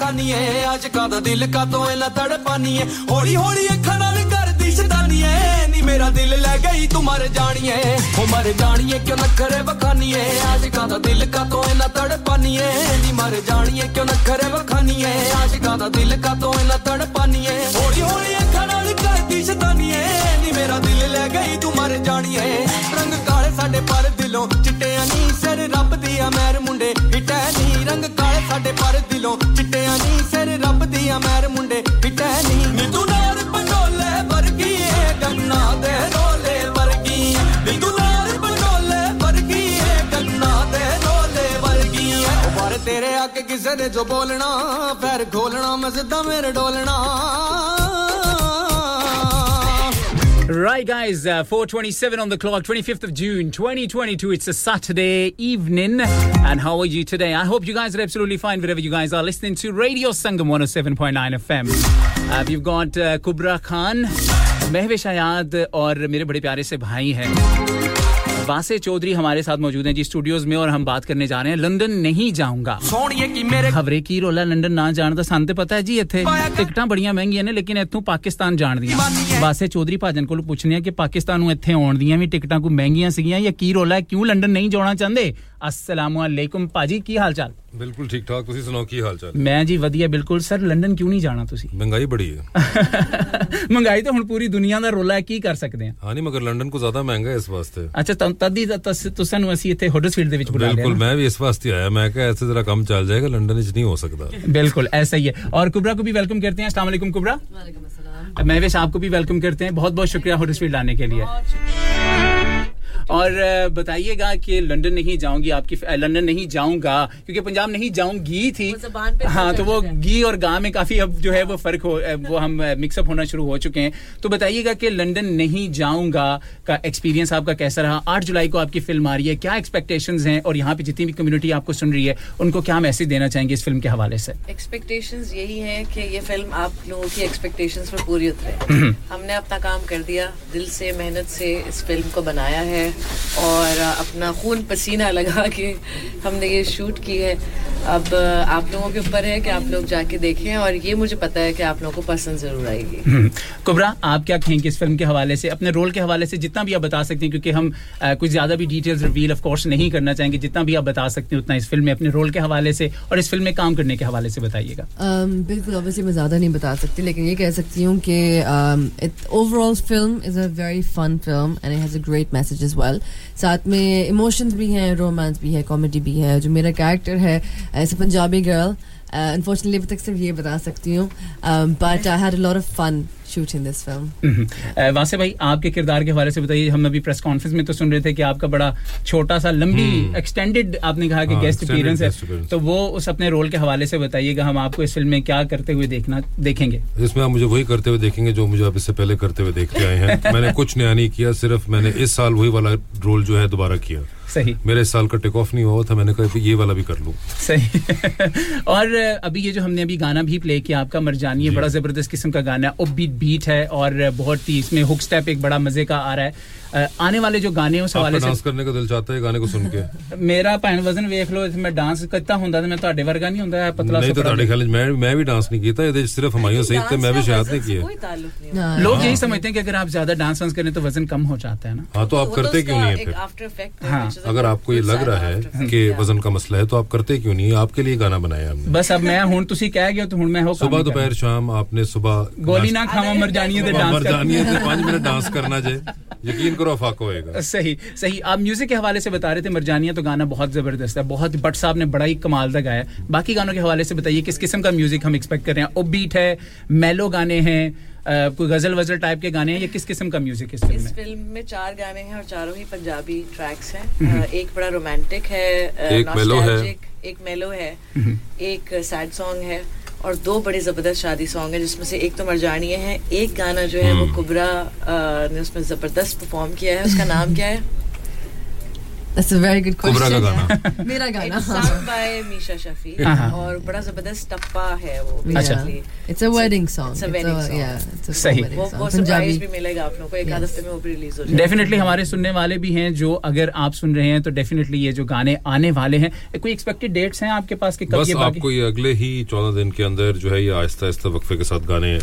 ਖਾਨੀਏ ਆਸ਼ਕਾਂ ਦਾ ਦਿਲ ਕਾ ਤੋਂ ਇਹਨਾਂ ਤੜਪਾਨੀਏ ਹੌਲੀ ਹੌਲੀ ਅੱਖਾਂ ਨਾਲ ਕਰਦੀ ਸ਼ੈਤਾਨੀਏ। ਨੀ ਮੇਰਾ ਦਿਲ ਲੈ ਗਈ, ਤੂੰ ਮਰ ਜਾਣੀਏ। ਹੋ ਮਰ ਜਾਣੀਏ, ਕਿਉਂ ਨਖਰੇ ਵਖਾਨੀਏ ਆਸ਼ਕਾਂ ਦਾ ਦਿਲ ਕਾ ਤੋਂ ਇਹਨਾਂ ਤੜਪਾਨੀਏ ਨੀ ਮਰ ਜਾਣੀਏ, ਕਿਉਂ ਨਖਰੇ ਵਖਾਨੀਏ ਆਸ਼ਕਾਂ ਦਾ ਦਿਲ ਕਾ ਤੋਂ ਇਹਨਾਂ ਤੜਪਾਨੀਏ ਹੌਲੀ ਹੌਲੀ ਅੱਖਾਂ ਨਾਲ ਕਰਦੀ ਸ਼ੈਤਾਨੀਏ। ਨੀ ਮੇਰਾ ਦਿਲ ਲੈ ਗਈ, ਤੂੰ ਮਰ ਜਾਣੀਏ। ਰੰਗ ਕਾਲੇ ਸਾਡੇ ਪਰ ਦਿਲੋਂ ਚਿੱਟਿਆਂ ਨੀ ਸਿਰ ਰੱਬ ਦੀ ਆ। ਮੈਰ ਮੁੰਡੇ, ਹਿਟੈ ਨੀ। ਰੰਗ ਕਾਲੇ ਸਾਡੇ ਪਰ ਦਿਲੋਂ ਚਿੱਟਿਆਂ ਨੀ ਸਿਰ मार मुंडे पिटैनी नी नार पटोले वर्गी गन्ना दे रोले वर्गी। नी नार पटोले वर्गी गन्ना दे रोले वर्गी। पर तेरे आके किसे ने जो बोलना फिर खोलना मजदा मेरे डोलना। Right, guys, uh, 427 on the clock, 25th of June, 2022. It's a Saturday evening. And how are you today? I hope you guys are absolutely fine wherever you guys are listening to Radio Sangam 107.9 FM. Uh, we've got uh, Kubra Khan, Mehwish Ayad और मेरे बड़े प्यारे से भाई हैं वासे चौधरी हमारे साथ मौजूद हैं जी स्टूडियोज में और हम बात करने जा रहे हैं लंदन नहीं जाऊंगा ਖਬਰੇ ਕੀ ਰੋਲਾ ਲੰਡਨ ਨਾ ਜਾਣ ਦਾ ਸਾਨੂੰ ਤੇ ਪਤਾ ਹੈ ਜੀ ਇੱਥੇ ਟਿਕਟਾਂ ਬੜੀਆਂ ਮਹਿੰਗੀਆਂ ਨੇ ਲੇਕਿਨ ਇੱਥੋਂ ਪਾਕਿਸਤਾਨ ਜਾਣ ਦੀਆਂ ਵਾਸੇ ਚੌਧਰੀ ਭਾਜਨ ਕੋਲ ਪੁੱਛਨੇ ਆ ਕਿ ਪਾਕਿਸਤਾਨ ਨੂੰ ਇੱਥੇ ਆਉਣ ਦੀਆਂ ਵੀ ਟਿਕਟਾਂ ਕੋ ਮਹਿੰਗੀਆਂ ਸੀਗੀਆਂ ਜਾਂ ਕੀ ਰੋਲਾ ਹੈ ਕਿਉਂ ਲੰਡਨ ਨਹੀਂ ਜਾਣਾ ਚਾਹੁੰਦੇ ਅਸਲਾਮ ਅਲੈਕੁਮ ਭਾਜੀ ਕੀ ਹਾਲ ਚਾਲ ਬਿਲਕੁਲ ਠੀਕ ਠਾਕ ਤੁਸੀਂ ਸੁਣਾਓ ਕੀ ਹਾਲ ਚਾਲ ਮੈਂ ਜੀ ਵਧੀਆ ਬਿਲਕੁਲ ਸਰ ਲੰਡਨ ਕਿਉਂ ਨਹੀਂ ਜਾਣਾ ਤੁਸੀਂ ਮਹਿੰਗਾਈ ਬੜੀ ਹੈ ਮਹਿੰਗਾਈ ਤਾਂ ਹੁਣ ਪੂਰੀ ਦੁਨੀਆ ਦਾ ਰੋਲਾ ਹੈ ਕੀ ਕਰ ਸਕਦੇ ਆ ਹਾਂ ਨਹੀਂ ਮਗਰ ਲੰਡਨ ਕੋ ਜ਼ਿਆਦਾ ਮਹਿੰਗਾ ਹੈ ਇਸ ਵਾਸਤੇ ਅੱਛਾ ਤਾਂ ਤਦ ਹੀ ਤੁਸੀਂ ਨੂੰ ਅਸੀਂ ਇੱਥੇ ਹੁਡਰਸਫੀਲਡ ਦੇ ਵਿੱਚ ਬੁਲਾ ਲਿਆ ਬਿਲਕੁਲ ਮੈਂ ਵੀ ਇਸ ਵਾਸਤੇ ਆਇਆ ਮੈਂ ਕਿਹਾ ਐਸੇ ਜ਼ਰਾ ਕੰਮ ਚੱਲ ਜਾਏਗਾ ਲੰਡਨ ਵਿੱਚ ਨਹੀਂ ਹੋ ਸਕਦਾ बिल्कुल ऐसा ही है और कुबरा को भी वेलकम करते हैं अस्सलाम वालेकुम कुबरा महवेश आपको भी वेलकम करते हैं बहुत बहुत शुक्रिया हडर्सफील्ड आने के लिए और बताइएगा कि लंदन नहीं जाऊँगी आपकी लंदन नहीं जाऊँगा क्योंकि पंजाब नहीं जाऊँगी थी। हाँ तो वो है। गी और गा में काफ़ी अब जो है वो फ़र्क हो वो हम मिक्सअप होना शुरू हो चुके हैं। तो बताइएगा कि लंदन नहीं जाऊँगा का एक्सपीरियंस आपका कैसा रहा? आठ जुलाई को आपकी फ़िल्म आ रही है क्या एक्सपेक्टेशन है? और यहाँ पे जितनी भी कम्युनिटी आपको सुन रही है उनको क्या मैसेज देना चाहेंगे इस फ़िल्म के हवाले से? एक्सपेक्टेशन यही है कि ये फ़िल्म आप लोगों की एक्सपेक्टेशंस पर पूरी उतरे। हमने अपना काम कर दिया दिल से मेहनत से इस फ़िल्म को बनाया है। और अपना खून पसीना लगा के हमने ये शूट की है। अब आप लोगों के ऊपर है कि आप लोग जाके देखें और ये मुझे पता है कि आप लोगों को पसंद ज़रूर आएगी। हम्म। कुबरा आप क्या कहेंगे इस फ़िल्म के हवाले से? अपने रोल के हवाले से जितना भी आप बता सकते हैं क्योंकि हम अ, कुछ ज़्यादा भी डिटेल्स रिवील ऑफ़ कोर्स नहीं करना चाहेंगे। जितना भी आप बता सकते हैं उतना इस फ़िल्म में अपने रोल के हवाले से और इस फ़िल्म में काम करने के हवाले से बताइएगा। बिल्कुल ऑब्वियसली मैं ज़्यादा नहीं बता सकती लेकिन ये कह सकती हूँ कि overall film is a very fun film and it has a great message as well. साथ में इमोशंस भी हैं रोमांस भी है कॉमेडी भी है, जो मेरा कैरेक्टर है as a Punjabi girl unfortunately अभी तक सिर्फ़ ये बता सकती हूँ but I had a lot of fun shooting this film Wasay भाई आपके किरदार के हवाले से बताइए हम अभी प्रेस कॉन्फ्रेंस में तो सुन रहे थे कि आपका बड़ा छोटा सा लंबी एक्सटेंडेड आपने कहा कि हाँ, गेस्ट extended अपीयरेंस है। तो वो उस अपने रोल के हवाले से बताइएगा हम आपको इस फ़िल्म में क्या करते हुए देखना देखेंगे। इसमें आप मुझे वही करते हुए देखेंगे जो मुझे आप इससे पहले करते हुए देखते आए हैं। मैंने कुछ नया नहीं किया सिर्फ़ मैंने इस साल वही वाला रोल जो है दोबारा किया। सही। मेरे इस साल का टेक ऑफ़ नहीं हुआ था मैंने कहा ये वाला भी कर लूँ। सही। और अभी ये जो हमने अभी गाना भी प्ले किया आपका मरजानी है बड़ा ज़बरदस्त किस्म का गाना है बीट बीट है और बहुत ही इसमें हुक स्टेप एक बड़ा मज़े का आ रहा है। आने वाले जो गाने हैं उस आपका हवाले डांस से करने का दिल चाहता है गाने को सुन के ਮੇਰਾ ਭੈਣ ਵਜ਼ਨ ਵੇਖ ਲਓ ਮੈਂ ਡਾਂਸ ਕਰਤਾ ਹੁੰਦਾ ਤੇ ਮੈਂ ਤੁਹਾਡੇ ਵਰਗਾ ਨਹੀਂ ਹੁੰਦਾ ਇਹ ਪਤਲਾ नहीं तो ਸੁਪਰਾ ਤੁਹਾਡੇ ਖਿਆਲ ਵਿੱਚ मैं मैं भी डांस नहीं किया था सिर्फ हमारी सही थे मैं भी शायद नहीं किया कोई ताल्लुक नहीं होता। लोग यही समझते हैं कि अगर आप ज्यादा डांस वांस करें तो वजन कम हो जाता है ना हाँ तो आप वो तो करते क्यों उसका नहीं है एक फिर after effect है, हाँ, which is a अगर good- आपको ये good लग side रहा of है after effect, कि yeah. वजन का मसला है तो आप करते क्यों नहीं है आपके लिए गाना बनाया हमने बस अब मैं ਹੁਣ ਤੁਸੀਂ ਕਹਿ ਗਏ ਹੋ ਤਾਂ ਹੁਣ ਮੈਂ ਉਹ ਕੰਮ सुबह ही करना। दोपहर शाम आपने सुबह ਗੋਲੀ ਨਾ ਖਾਵਾਂ ਮਰ ਜਾਣੀ ਤੇ मर डांस जानी है करना तो पाँच मिनट डांस करना जे यकीन करो अफाक होएगा सही सही। आप म्यूज़िक के हवाले से बता रहे थे मरजानिया तो गाना बहुत ज़बरदस्त है बहुत भट्ट साहब ने बड़ा ही कमाल का गाया। बाकी गानों के हवाले से बताइए किस किस्म का म्यूज़िक हम एक्सपेक्ट कर रहे हैं? ओ बीट है मेलो गाने हैं कोई गज़ल वजल टाइप के गाने हैं या किस किस्म का म्यूज़िक इस फ़िल्म इस में? फ़िल्म में चार गाने हैं और चारों ही पंजाबी ट्रैक्स हैं। एक बड़ा रोमांटिक है एक mellow है। एक मेलो है एक सैड सॉन्ग है। और दो बड़े ज़बरदस्त शादी सॉन्ग हैं जिसमें से एक तो मरजानिए है एक गाना जो है वो कुबरा ने उसमें ज़बरदस्त परफॉर्म किया है उसका नाम क्या है? That's a very good question. का गाना मेरा गाना It's sung by Misha और बड़ा ज़बरदस्त टप्पा है वो a wedding song. It's a wedding song. Yeah, it's a सही। वो सरप्राइज़ भी मिलेगा आप लोगों को एक आध में वो भी रिलीज़ हो जाएगा डेफिनेटली हमारे सुनने वाले भी हैं जो अगर आप सुन रहे हैं तो डेफिनेटली ये जो गाने आने वाले हैं कोई एक्सपेक्टेड डेट्स हैं आपके पास कि कब ये आपको ये अगले ही चौदह दिन के अंदर जो है ये आहिस्ता आहिस्ता वक्फे के साथ गाने अ,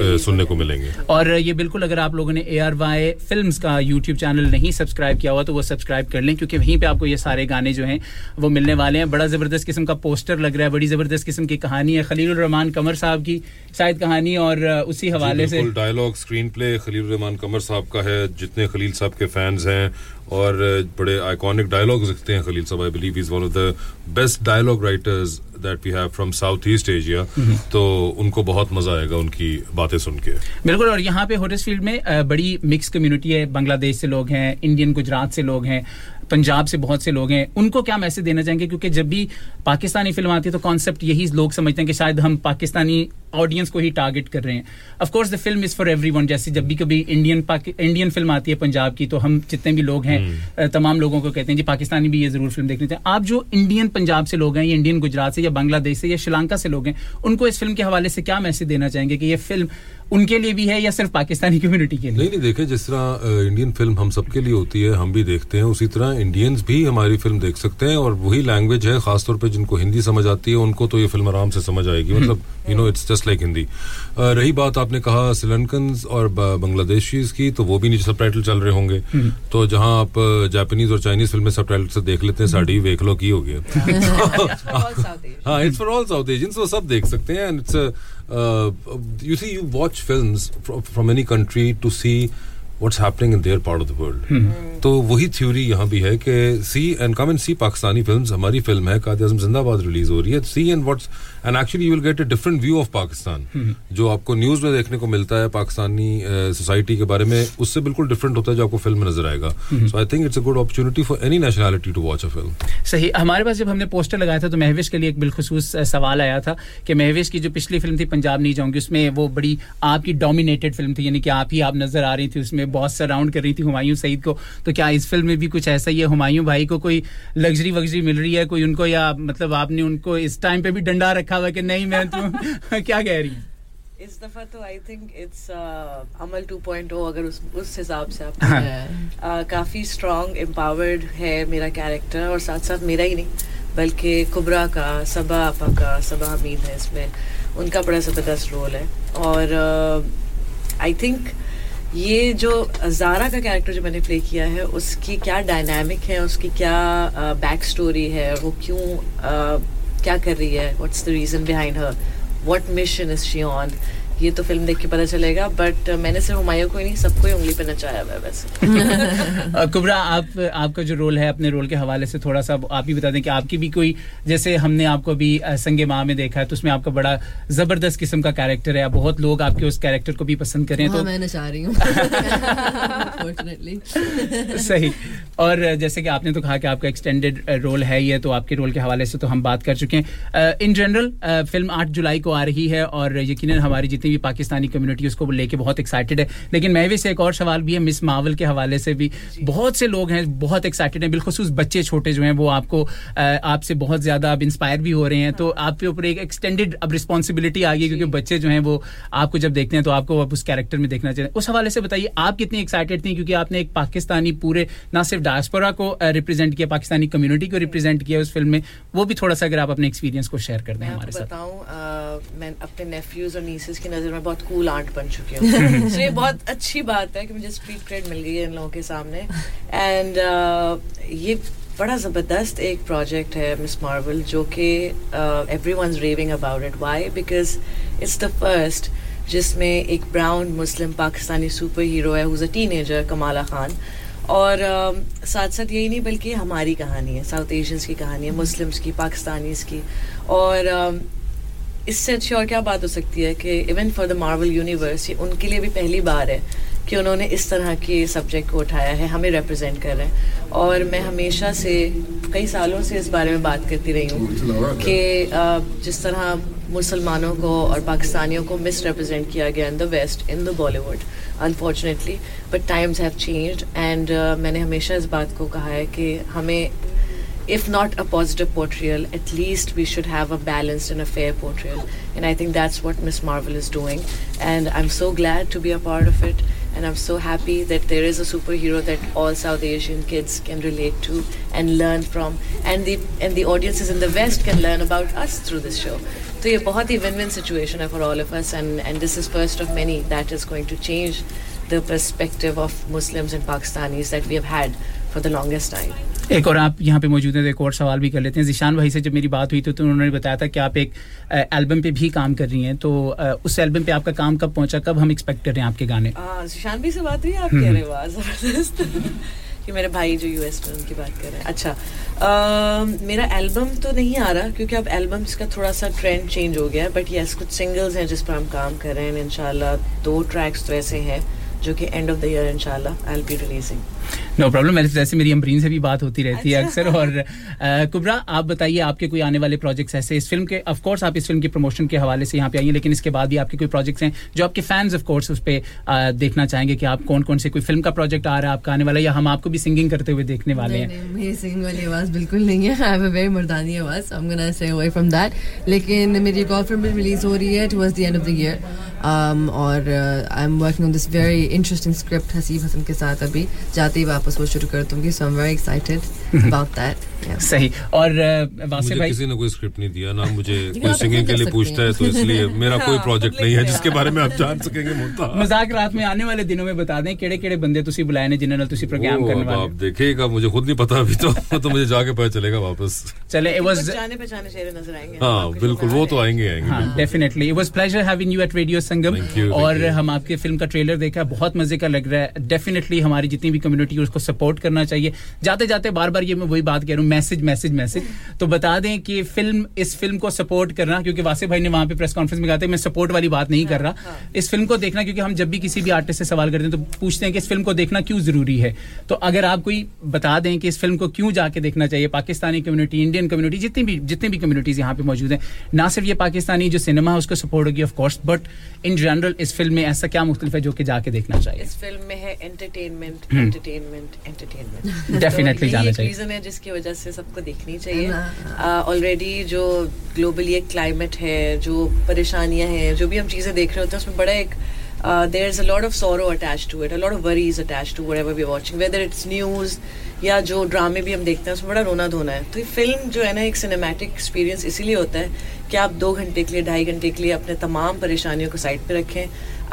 सुनने को मिलेंगे। और ये बिल्कुल अगर आप लोगों ने ए आर वाई फ़िल्म का यूट्यूब चैनल नहीं सब्सक्राइब किया हुआ तो वो सब्सक्राइब कर लें क्योंकि वहीं पे आपको ये सारे गाने जो हैं वो मिलने वाले हैं। बड़ा ज़बरदस्त किस्म का पोस्टर लग रहा है बड़ी ज़बरदस्त किस्म की कहानी है। खलील रहमान कमर साहब की शायद कहानी और उसी हवाले से। Dialogue screenplay Khalil Rehman Qamar साहब का है जितने खलील साहब के फैंस हैं और बड़े आइकॉनिक डायलॉग्स लिखते हैं खलील साहब I believe is one of the best dialogue writers that we have from South East Asia तो उनको बहुत मज़ा आएगा उनकी बातें सुन के बिल्कुल और यहाँ पे होटसफील्ड में अ, बड़ी मिक्स कम्युनिटी है। बांग्लादेश से लोग हैं इंडियन गुजरात से लोग हैं। पंजाब से बहुत से लोग हैं उनको क्या मैसेज देना चाहेंगे? क्योंकि जब भी पाकिस्तानी फ़िल्म आती है तो कॉन्सेप्ट यही लोग समझते हैं कि शायद हम पाकिस्तानी ऑडियंस को ही टारगेट कर रहे हैं। Of course the film is for everyone जैसे जब भी कभी इंडियन इंडियन फ़िल्म आती है पंजाब की तो हम जितने भी लोग हैं अ, तमाम लोगों को कहते हैं जी पाकिस्तानी भी ये ज़रूर फ़िल्म देखनी चाहिए। आप जो इंडियन पंजाब से लोग हैं या इंडियन गुजरात से या बांग्लादेश से या श्रीलंका से लोग हैं उनको इस फ़िल्म के हवाले से क्या मैसेज देना चाहेंगे कि ये फ़िल्म उनके लिए भी है या सिर्फ़ पाकिस्तानी कम्युनिटी के लिए? नहीं नहीं देखे जिस तरह इंडियन फ़िल्म हम सबके लिए होती है हम भी देखते हैं उसी तरह इंडियंस भी हमारी फ़िल्म देख सकते हैं और वही लैंग्वेज है खासतौर पे जिनको हिंदी समझ आती है उनको तो ये फ़िल्म आराम से समझ आएगी। मतलब you know it's just like Hindi. रही बात आपने कहा श्रीलंकन और ब- बांग्लादेशीज की तो वो भी नीचे सब चल रहे होंगे। तो जहाँ आप जापानीज और चाइनीज़ फ़िल्में सबसे देख लेते हैं साड़ी वेख लो की हो Asian. हाँ it's for all south Asians वो सब देख सकते हैं and it's Uh, you see, you watch films from, from any country to see what's happening in their part of the world तो वही थ्योरी यहाँ भी है कि see and come and see Pakistani films हमारी फ़िल्म है काद आज़म जिंदाबाद रिलीज़ हो रही है. See and what's and actually you will get a different view of Pakistan जो आपको न्यूज़ में देखने को मिलता है पाकिस्तानी सोसाइटी के बारे में उससे बिल्कुल डिफरेंट होता है जो आपको फ़िल्म में नज़र आएगा. So I think it's a good opportunity for any nationality to watch a film सही हमारे पास जब हमने पोस्टर लगाया था तो महविश के लिए एक बिलखसूस सवाल आया था कि महविश की जो पिछली फ़िल्म थी पंजाब नहीं जाऊँगी उसमें वो बड़ी आपकी डोमिनेटेड फ़िल्म थी यानी कि आप ही आप नज़र आ रही थी उसमें बहुत सराउंड कर रही थी हुमायूं सईद को। तो क्या इस फ़िल्म में भी कुछ ऐसा ही है? हुमायूं भाई को कोई लग्जरी वग्जरी मिल रही है? कोई उनको या मतलब आपने उनको इस टाइम पे भी डंडा रखा हुआ कि नहीं मैं तुम क्या कह रही हूँ? इस दफ़ा तो आई थिंक इट्स अमल 2.0 अगर उस उस हिसाब से आप हाँ। Uh, काफ़ी स्ट्रॉन्ग एम्पावर्ड है मेरा कैरेक्टर और साथ साथ मेरा ही नहीं बल्कि कुबरा का सबा आपा का सबा हमीद है इसमें। उनका बड़ा ज़बरदस्त रोल है। और आई uh, थिंक ये जो जारा का कैरेक्टर जो मैंने प्ले किया है, उसकी क्या डायनामिक है, उसकी क्या बैक स्टोरी है, वो क्यों क्या कर रही है what's the reason behind her what mission is she on ये तो फ़िल्म देख के पता चलेगा बट मैंने सिर्फ़ हुमायूं को ही नहीं सबको ही उंगली पे नचाया हुआ है वैसे। कुबरा आप आपका जो रोल है अपने रोल के हवाले से थोड़ा सा आप ही बता दें कि आपकी भी कोई जैसे हमने आपको अभी संगे माँ में देखा है तो उसमें आपका बड़ा ज़बरदस्त किस्म का कैरेक्टर है। बहुत लोग आपके उस कैरेक्टर को भी पसंद करें हाँ, तो मैं नचा रही हूँ। सही। और जैसे कि आपने तो कहा कि आपका एक्सटेंडेड रोल है ये तो आपके रोल के हवाले से तो हम बात कर चुके हैं। इन जनरल फ़िल्म 8 जुलाई को आ रही है और यकीनन हमारी जितनी भी पाकिस्तानी कम्युनिटी उसको लेके बहुत एक्साइटेड है। लेकिन मैं भी से एक और सवाल भी है मिस मावल के हवाले से भी। बहुत से लोग हैं बहुत एक्साइटेड हैं बिलखसूस बच्चे छोटे जो हैं वो आपको आपसे बहुत ज़्यादा अब इंस्पायर भी हो रहे हैं। तो आपके ऊपर एक एक्सटेंडेड अब रिस्पॉन्सिबिलिटी आ गई क्योंकि बच्चे जो हैं वो आपको जब देखते हैं तो आपको अब उस कैरेक्टर में देखना चाहिए। उस हवाले से बताइए आप कितनी एक्साइटेड थी क्योंकि आपने एक पाकिस्तानी पूरे ना सिर्फ़ डायस्पोरा को रिप्रेजेंट किया पाकिस्तानी कम्युनिटी को रिप्रेजेंट किया उस फ़िल्म में वो भी थोड़ा सा अगर आप अपने एक्सपीरियंस को शेयर कर दें हमारे साथ। बताऊँ मैं अपने नेफ्यूज और नीसेस की नज़र में बहुत कूल आंट बन चुकी हूँ। so ये बहुत अच्छी बात है कि मुझे स्ट्रीट क्रेड मिल गई है इन लोगों के सामने। एंड ये बड़ा ज़बरदस्त एक प्रोजेक्ट है मिस मार्वल जो कि everyone raving about it why because it's the first जिसमें एक brown Muslim Pakistani superhero है who's a teenager Kamala Khan और अम, साथ साथ यही नहीं बल्कि हमारी कहानी है साउथ एशियंस की कहानी है मुस्लिम्स की पाकिस्तानीज की. और अम, इससे अच्छी और क्या बात हो सकती है कि even for the Marvel universe ये उनके लिए भी पहली बार है कि उन्होंने इस तरह के सब्जेक्ट को उठाया है हमें रिप्रेजेंट कर रहे हैं। और मैं हमेशा से कई सालों से इस बारे में बात करती रही हूँ कि जिस तरह मुसलमानों को और पाकिस्तानियों को मिस रिप्रेजेंट किया गया in the west in the Bollywood unfortunately but times have changed and मैंने हमेशा इस बात को कहा है कि हमें if not a positive portrayal, at least we should have a balanced and a fair portrayal. And I think that's what Miss Marvel is doing. And I'm so glad to be a part of it. And I'm so happy that there is a superhero that all South Asian kids can relate to and learn from. And the and the audiences in the West can learn about us through this show. So ये बहुत ही win-win situation है for all of us and and this is first of many that is going to change the perspective of Muslims and Pakistanis that we have had for the longest time. एक और आप यहाँ पे मौजूद हैं तो एक और सवाल भी कर लेते हैं। जिशान भाई से जब मेरी बात हुई तो, तो उन्होंने बताया था कि आप एक एल्बम पे भी काम कर रही हैं। तो उस एल्बम पे आपका काम कब पहुँचा? कब हम एक्सपेक्ट कर रहे हैं आपके गाने? जिशान भाई से बात हुई आप कह रहे ज़बरदस्त। कि मेरे भाई जो यूएस में उनकी बात कर रहे हैं। अच्छा आ, मेरा एल्बम तो नहीं आ रहा क्योंकि अब एल्बम्स का थोड़ा सा ट्रेंड चेंज हो गया है बट यस कुछ सिंगल्स हैं जिस पर हम काम कर रहे हैं इनशाला दो ट्रैक्स तो ऐसे हैं जो कि एंड ऑफ़ द ईयर इंशाल्लाह I will be releasing no problem मेरे जैसे मेरी अमरीन से भी बात होती रहती है अक्सर अच्छा। और कुबरा आप बताइए आपके कोई आने वाले प्रोजेक्ट्स ऐसे इस फ़िल्म के? ऑफ़ कोर्स आप इस फ़िल्म के प्रमोशन के हवाले से यहाँ पे आइए लेकिन इसके बाद भी आपके कोई प्रोजेक्ट्स हैं जो आपके फैंस ऑफ़ कोर्स उस पर देखना चाहेंगे कि आप कौन कौन से कोई फ़िल्म का प्रोजेक्ट आ रहा है आपका आने वाला या हम आपको भी सिंगिंग करते हुए देखने वाले हैं? मेरी सिंगिंग वाली आवाज़ बिल्कुल नहीं है। आई हैव अ वेरी मर्दानी आवाज़ I am gonna stay away from that लेकिन मेरी एक और फ़िल्म रिलीज़ हो रही है towards the end of the year और I am working on this very interesting script Haseeb Hasan के साथ अभी जाते ही वापस वो शुरू कर दूँगी so I am very excited about that सही। और वासे भाई? किसी ने कोई स्क्रिप्ट नहीं दिया ना मुझे कोई सिंगिंग के लिए पूछता है तो इसलिए मेरा कोई हाँ, प्रोजेक्ट नहीं है जिसके बारे में आप जान सकेंगे मज़ाक रात में आने वाले दिनों में बता दें केड़े केड़े बंदे तुसी बुलाए ने जिन्हां नाल तुसी प्रोग्राम करने वाले आप देखेगा मुझे खुद नहीं पता अभी तो तो मुझे जाके पता चलेगा वापस। चले इट वाज जाने पहचाने चेहरे नज़र आएँगे। हाँ बिल्कुल वो तो आएँगे आएँगे हाँ definitely it was pleasure having you at radio Sangam और हम आपके फ़िल्म का ट्रेलर देखा बहुत मज़े का लग रहा है। डेफिनेटली हमारी जितनी भी कम्युनिटी उसको सपोर्ट करना चाहिए। जाते जाते बार बार ये मैं वही बात कह रहा हूँ मैसेज मैसेज मैसेज तो बता दें कि फ़िल्म इस फ़िल्म को सपोर्ट करना क्योंकि वासे भाई ने वहाँ पे प्रेस कॉन्फ्रेंस में कहा था मैं सपोर्ट वाली बात नहीं कर रहा। हाँ, हाँ। इस फ़िल्म को देखना क्योंकि हम जब भी किसी भी आर्टिस्ट से सवाल करते हैं तो पूछते हैं कि इस फ़िल्म को देखना क्यों ज़रूरी है? तो अगर आप कोई बता दें कि इस फ़िल्म को क्यों जाके देखना चाहिए पाकिस्तानी कम्युनिटी इंडियन कम्युनिटी जितनी भी जितनी भी कम्युनिटीज यहाँ पे मौजूद है ना सिर्फ़ ये पाकिस्तानी जो सिनेमा है उसको सपोर्ट होगी of course but in general इस फ़िल्म में ऐसा क्या मुख्तलिफ़ है जो कि जाके देखना चाहिए? इस फ़िल्म में है एंटरटेनमेंट एंटरटेनमेंट एंटरटेनमेंट डेफिनेटली जाना चाहिए। रीजन है जिसकी वजह से सबको देखनी चाहिए। ऑलरेडी uh, जो ग्लोबली एक क्लाइमेट है जो परेशानियाँ हैं जो भी हम चीज़ें देख रहे होते हैं उसमें बड़ा एक there is a lot of sorrow attach to it a lot of worries attach to whatever we watching whether it's news या जो ड्रामे भी हम देखते हैं उसमें बड़ा रोना धोना है। तो ये फ़िल्म जो है ना एक सिनेमैटिक एक्सपीरियंस इसीलिए होता है कि आप दो घंटे के लिए, ढाई घंटे के लिए अपने तमाम परेशानियों को साइड पर रखें।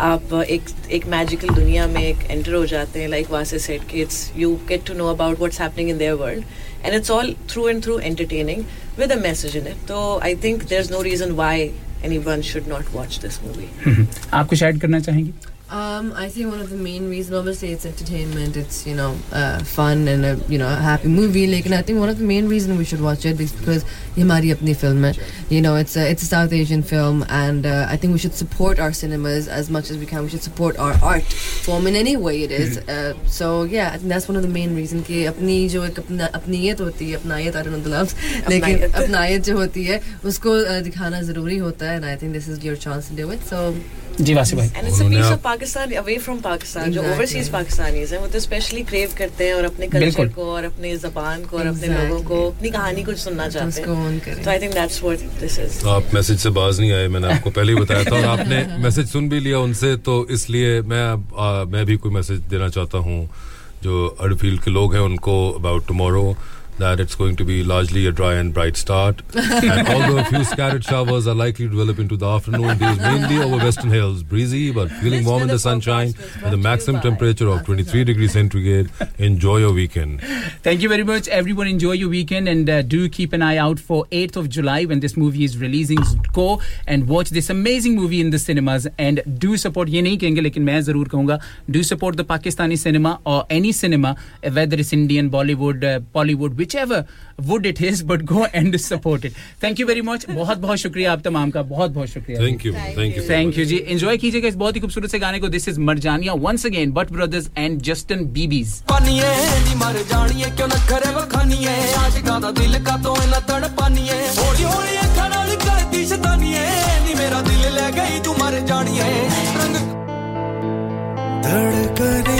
आप एक एक मैजिकल दुनिया में एक एंटर हो जाते हैं लाइक वासे सेट कि it's you get to know about what's happening in their world and it's all through and through entertaining with a message in it तो I think there is no reason why anyone should not watch this movie आप कुछ add करना चाहेंगी? Um, I think one of the main reasons, obviously, it's entertainment. It's you know uh, fun and a you know a happy movie. Like, and I think one of the main reasons we should watch it is because ये हमारी अपनी film है. You know, it's a it's a South Asian film, and uh, I think we should support our cinemas as much as we can. We should support our art form in any way it is. Uh, so yeah, I think that's one of the main reasons कि अपनी जो एक अपना अपनीयत होती है अपनायत I don't know the loves लेकिन अपनायत जो होती है उसको दिखाना ज़रूरी होता है and I think this is your chance to do it. So जी वासी भाई। And it's a piece of Pakistan away from Pakistan जो ओवरसीज पाकिस्तानीज हैं वो तो स्पेशली क्रेव करते हैं और अपने कल्चर को और अपने जबान को और अपने लोगों को अपनी कहानी को सुनना चाहते हैं। तो I think that's what this is आप मैसेज से बाज नहीं आए मैंने आपको पहले ही बताया था और आपने मैसेज सुन भी लिया उनसे तो इसलिए मैं मैं भी कोई मैसेज देना चाहता हूँ जो अडफील्ड के लोग हैं उनको about tomorrow that it's going to be largely a dry and bright start. and although a few scattered showers are likely to develop into the afternoon, days mainly over Western Hills, breezy but feeling warm in the sunshine with a maximum temperature of 23 degrees centigrade. Enjoy your weekend. Thank you very much. Everyone enjoy your weekend and uh, do keep an eye out for 8th of July when this movie is releasing. Go and watch this amazing movie in the cinemas and do support ये नहीं कहेंगे लेकिन मैं जरूर कहूंगा do support the Pakistani cinema or any cinema whether it's Indian, Bollywood, uh, whichever would it is but go and support it thank you very much बहुत बहुत शुक्रिया आप तमाम का। बहुत बहुत शुक्रिया। Thank you thank you thank you ji. Enjoy कीजिएगा इस बहुत ही खूबसूरत से गाने को। This is Marjaniya once again but brothers and Justin Bieber's मर जानिए क्यों न करे वखानिए। आज गादा दिल का तो ना तड़पानिए हौली हौली अखां नाल करती शैतानिए। नी मेरा दिल ले गई तू मर जानिए। धड़कने